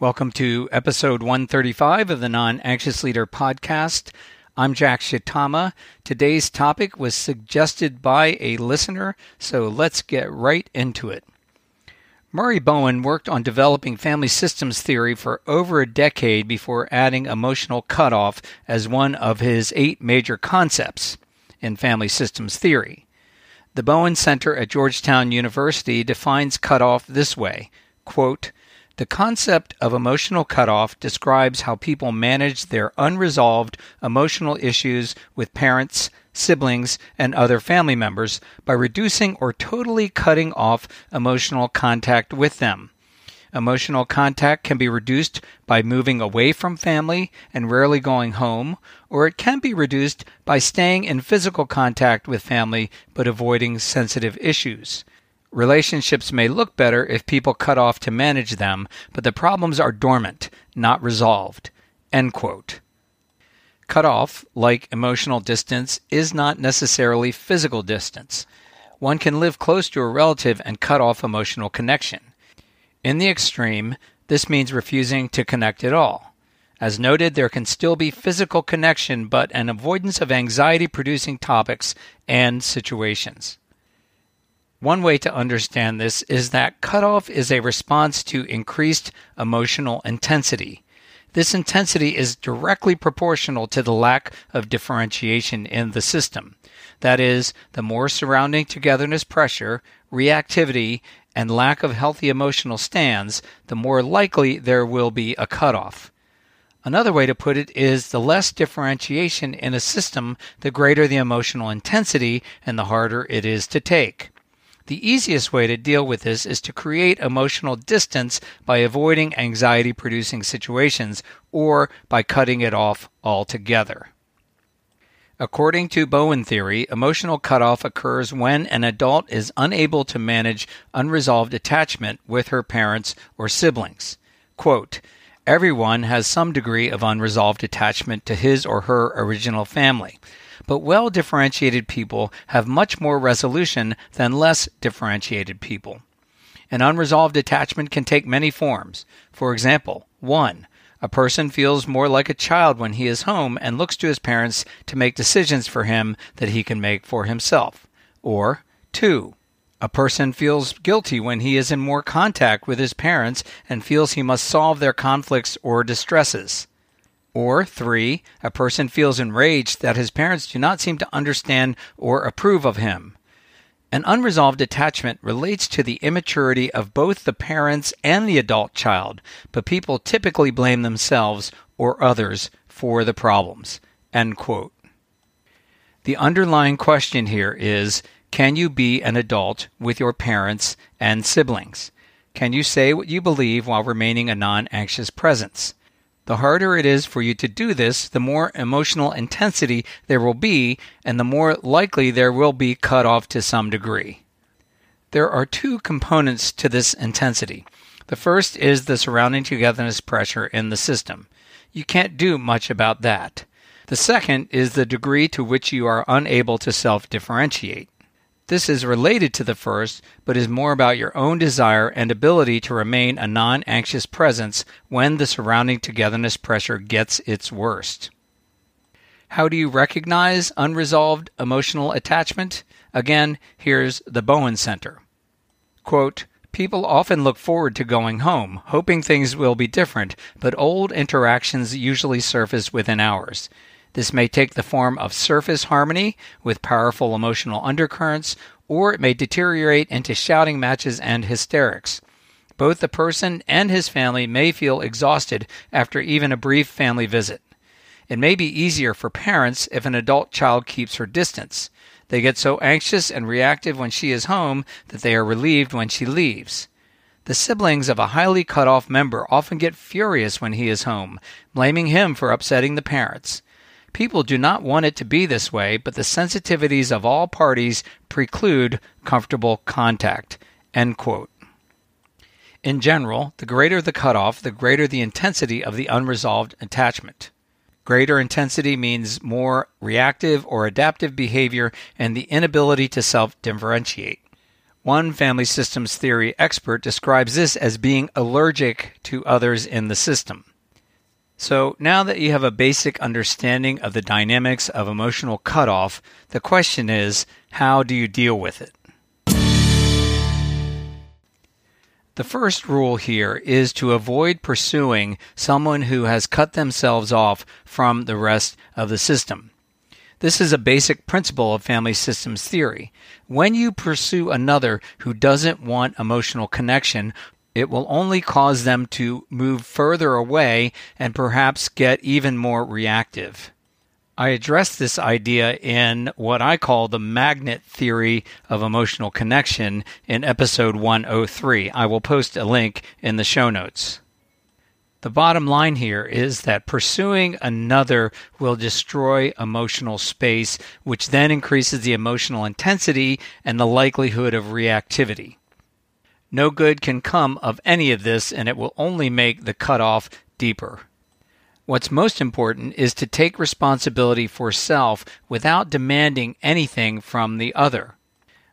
Welcome to episode 135 of the Non Anxious Leader podcast. I'm Jack Shitama. Today's topic was suggested by a listener, so let's get right into it. Murray Bowen worked on developing family systems theory for over a decade before adding emotional cutoff as one of his eight major concepts in family systems theory. The Bowen Center at Georgetown University defines cutoff this way quote, the concept of emotional cutoff describes how people manage their unresolved emotional issues with parents, siblings, and other family members by reducing or totally cutting off emotional contact with them. Emotional contact can be reduced by moving away from family and rarely going home, or it can be reduced by staying in physical contact with family but avoiding sensitive issues. Relationships may look better if people cut off to manage them, but the problems are dormant, not resolved. End quote. Cut off, like emotional distance, is not necessarily physical distance. One can live close to a relative and cut off emotional connection. In the extreme, this means refusing to connect at all. As noted, there can still be physical connection, but an avoidance of anxiety producing topics and situations. One way to understand this is that cutoff is a response to increased emotional intensity. This intensity is directly proportional to the lack of differentiation in the system. That is, the more surrounding togetherness pressure, reactivity, and lack of healthy emotional stands, the more likely there will be a cutoff. Another way to put it is the less differentiation in a system, the greater the emotional intensity and the harder it is to take. The easiest way to deal with this is to create emotional distance by avoiding anxiety producing situations or by cutting it off altogether. According to Bowen theory, emotional cutoff occurs when an adult is unable to manage unresolved attachment with her parents or siblings. Quote, Everyone has some degree of unresolved attachment to his or her original family but well differentiated people have much more resolution than less differentiated people. An unresolved attachment can take many forms. For example, 1. A person feels more like a child when he is home and looks to his parents to make decisions for him that he can make for himself. Or 2. A person feels guilty when he is in more contact with his parents and feels he must solve their conflicts or distresses. Or three, a person feels enraged that his parents do not seem to understand or approve of him. An unresolved attachment relates to the immaturity of both the parents and the adult child, but people typically blame themselves or others for the problems. The underlying question here is can you be an adult with your parents and siblings? Can you say what you believe while remaining a non anxious presence? The harder it is for you to do this, the more emotional intensity there will be, and the more likely there will be cut off to some degree. There are two components to this intensity. The first is the surrounding togetherness pressure in the system. You can't do much about that. The second is the degree to which you are unable to self differentiate. This is related to the first, but is more about your own desire and ability to remain a non anxious presence when the surrounding togetherness pressure gets its worst. How do you recognize unresolved emotional attachment? Again, here's the Bowen Center. Quote, People often look forward to going home, hoping things will be different, but old interactions usually surface within hours. This may take the form of surface harmony with powerful emotional undercurrents, or it may deteriorate into shouting matches and hysterics. Both the person and his family may feel exhausted after even a brief family visit. It may be easier for parents if an adult child keeps her distance. They get so anxious and reactive when she is home that they are relieved when she leaves. The siblings of a highly cut off member often get furious when he is home, blaming him for upsetting the parents. People do not want it to be this way, but the sensitivities of all parties preclude comfortable contact. In general, the greater the cutoff, the greater the intensity of the unresolved attachment. Greater intensity means more reactive or adaptive behavior and the inability to self differentiate. One family systems theory expert describes this as being allergic to others in the system. So, now that you have a basic understanding of the dynamics of emotional cutoff, the question is how do you deal with it? The first rule here is to avoid pursuing someone who has cut themselves off from the rest of the system. This is a basic principle of family systems theory. When you pursue another who doesn't want emotional connection, it will only cause them to move further away and perhaps get even more reactive. I address this idea in what I call the magnet theory of emotional connection in episode 103. I will post a link in the show notes. The bottom line here is that pursuing another will destroy emotional space, which then increases the emotional intensity and the likelihood of reactivity. No good can come of any of this, and it will only make the cutoff deeper. What's most important is to take responsibility for self without demanding anything from the other.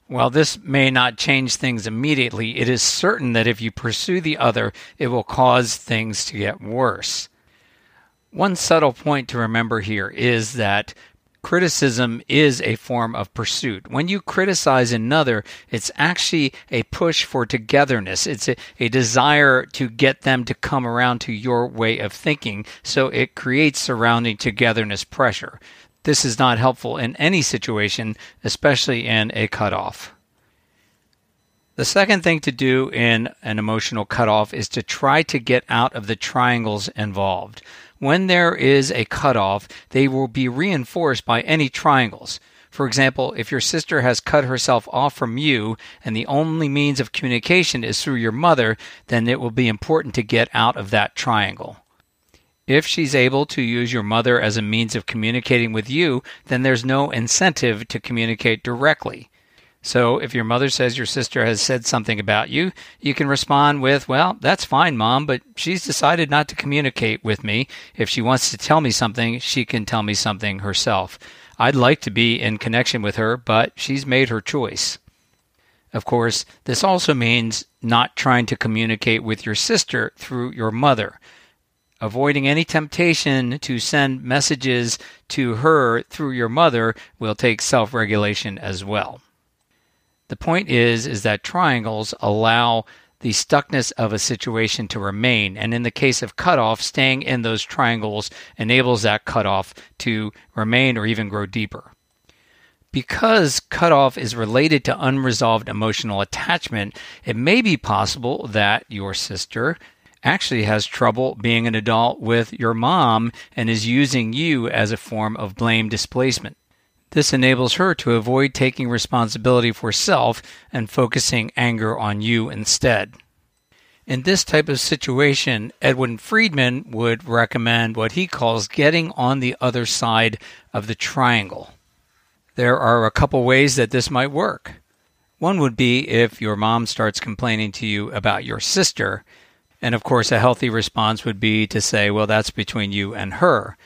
While this may not change things immediately, it is certain that if you pursue the other, it will cause things to get worse. One subtle point to remember here is that criticism is a form of pursuit. When you criticize another, it's actually a push for togetherness. It's a, a, desire to get them to come around to your way of thinking, so it creates surrounding togetherness pressure. This is not helpful in any situation, especially in a cutoff. The second thing to do in an emotional cutoff is to try to get out of the triangles involved. When there is a cutoff, they will be reinforced by any triangles. For example, if your sister has cut herself off from you and the only means of communication is through your mother, then it will be important to get out of that triangle. If she's able to use your mother as a means of communicating with you, then there's no incentive to communicate directly. So if your mother says your sister has said something about you, you can respond with, Well, that's fine, mom, but she's decided not to communicate with me. If she wants to tell me something, she can tell me something herself. I'd like to be in connection with her, but she's made her choice. Of course, this also means not trying to communicate with your sister through your mother avoiding any temptation to send messages to her through your mother will take self-regulation as well. The point is is that triangles allow the stuckness of a situation to remain and in the case of cutoff staying in those triangles enables that cutoff to remain or even grow deeper. Because cutoff is related to unresolved emotional attachment, it may be possible that your sister actually has trouble being an adult with your mom and is using you as a form of blame displacement. This enables her to avoid taking responsibility for self and focusing anger on you instead. In this type of situation, Edwin Friedman would recommend what he calls getting on the other side of the triangle. There are a couple ways that this might work. One would be if your mom starts complaining to you about your sister and of course, a healthy response would be to say, well, that's between you and her.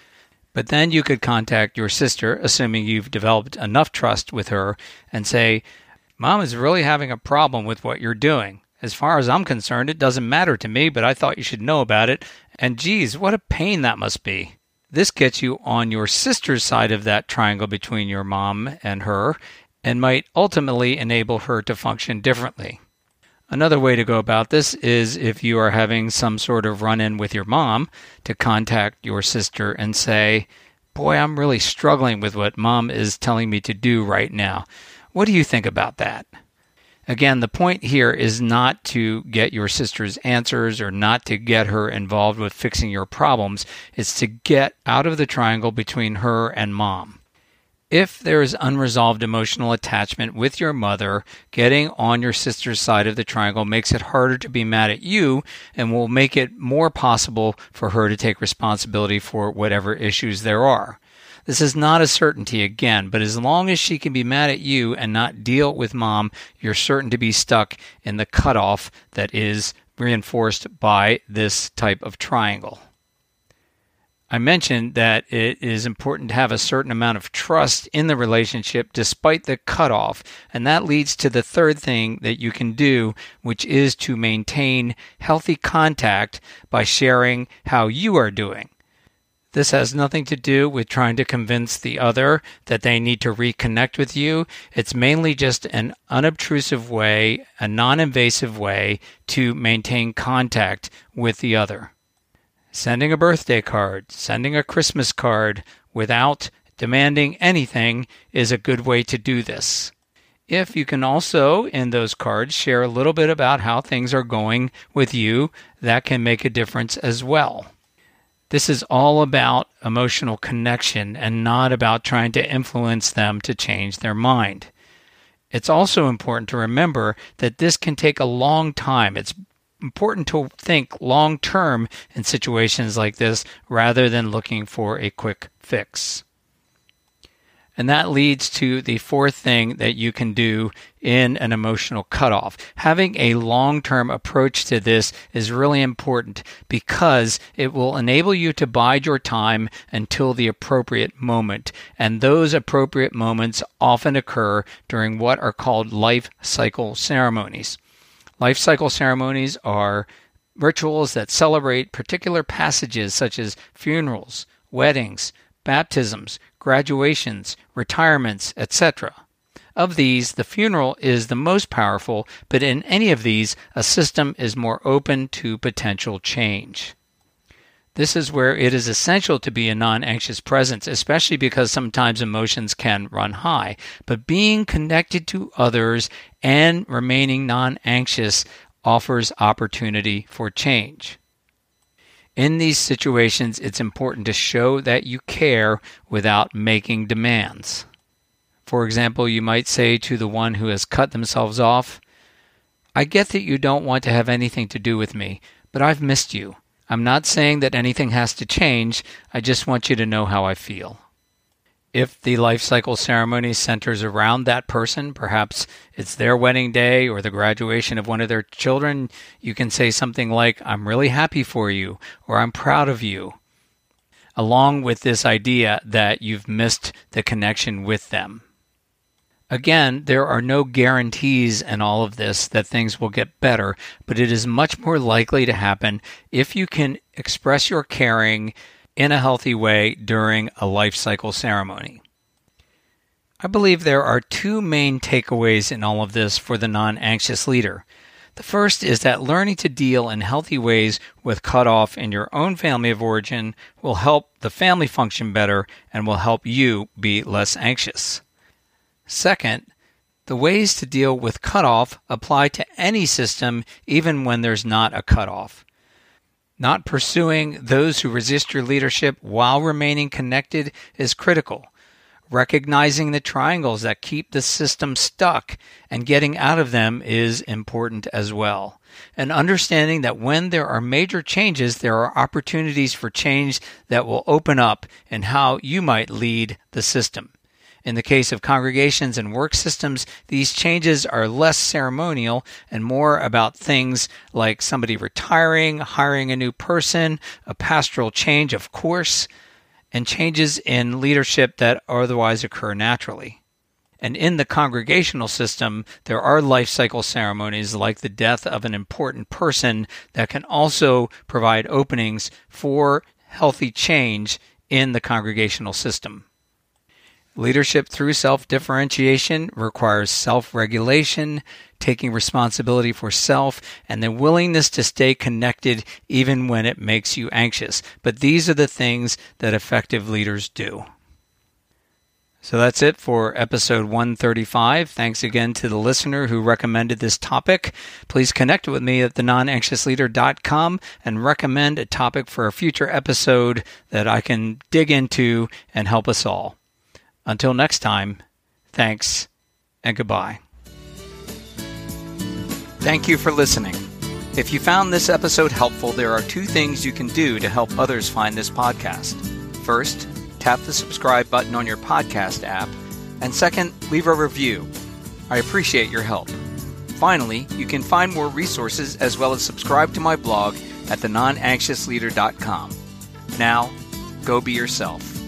But then you could contact your sister, assuming you've developed enough trust with her, and say, Mom is really having a problem with what you're doing. As far as I'm concerned, it doesn't matter to me, but I thought you should know about it. And geez, what a pain that must be. This gets you on your sister's side of that triangle between your mom and her, and might ultimately enable her to function differently. Another way to go about this is if you are having some sort of run in with your mom to contact your sister and say, Boy, I'm really struggling with what mom is telling me to do right now. What do you think about that? Again, the point here is not to get your sister's answers or not to get her involved with fixing your problems. It's to get out of the triangle between her and mom. If there is unresolved emotional attachment with your mother, getting on your sister's side of the triangle makes it harder to be mad at you and will make it more possible for her to take responsibility for whatever issues there are. This is not a certainty again, but as long as she can be mad at you and not deal with mom, you're certain to be stuck in the cutoff that is reinforced by this type of triangle. I mentioned that it is important to have a certain amount of trust in the relationship despite the cutoff. And that leads to the third thing that you can do, which is to maintain healthy contact by sharing how you are doing. This has nothing to do with trying to convince the other that they need to reconnect with you. It's mainly just an unobtrusive way, a non invasive way to maintain contact with the other. Sending a birthday card, sending a Christmas card without demanding anything is a good way to do this. If you can also, in those cards, share a little bit about how things are going with you, that can make a difference as well. This is all about emotional connection and not about trying to influence them to change their mind. It's also important to remember that this can take a long time. It's important to think long term in situations like this rather than looking for a quick fix. And that leads to the fourth thing that you can do in an emotional cutoff. Having a long term approach to this is really important because it will enable you to bide your time until the appropriate moment. And those appropriate moments often occur during what are called life cycle ceremonies. Life cycle ceremonies are rituals that celebrate particular passages such as funerals, weddings, baptisms, graduations, retirements, etc. Of these, the funeral is the most powerful, but in any of these, a system is more open to potential change. This is where it is essential to be a non anxious presence, especially because sometimes emotions can run high. But being connected to others and remaining non anxious offers opportunity for change. In these situations, it's important to show that you care without making demands. For example, you might say to the one who has cut themselves off, I get that you don't want to have anything to do with me, but I've missed you. I'm not saying that anything has to change. I just want you to know how I feel. If the life cycle ceremony centers around that person, perhaps it's their wedding day or the graduation of one of their children, you can say something like, I'm really happy for you, or I'm proud of you, along with this idea that you've missed the connection with them. Again, there are no guarantees in all of this that things will get better, but it is much more likely to happen if you can express your caring in a healthy way during a life cycle ceremony. I believe there are two main takeaways in all of this for the non anxious leader. The first is that learning to deal in healthy ways with cutoff in your own family of origin will help the family function better and will help you be less anxious. Second, the ways to deal with cutoff apply to any system, even when there's not a cutoff. Not pursuing those who resist your leadership while remaining connected is critical. Recognizing the triangles that keep the system stuck and getting out of them is important as well. And understanding that when there are major changes, there are opportunities for change that will open up in how you might lead the system. In the case of congregations and work systems, these changes are less ceremonial and more about things like somebody retiring, hiring a new person, a pastoral change of course, and changes in leadership that otherwise occur naturally. And in the congregational system, there are life cycle ceremonies like the death of an important person that can also provide openings for healthy change in the congregational system. Leadership through self differentiation requires self regulation, taking responsibility for self, and the willingness to stay connected even when it makes you anxious. But these are the things that effective leaders do. So that's it for episode 135. Thanks again to the listener who recommended this topic. Please connect with me at thenonanxiousleader.com and recommend a topic for a future episode that I can dig into and help us all. Until next time, thanks and goodbye. Thank you for listening. If you found this episode helpful, there are two things you can do to help others find this podcast. First, tap the subscribe button on your podcast app, and second, leave a review. I appreciate your help. Finally, you can find more resources as well as subscribe to my blog at thenonanxiousleader.com. Now, go be yourself.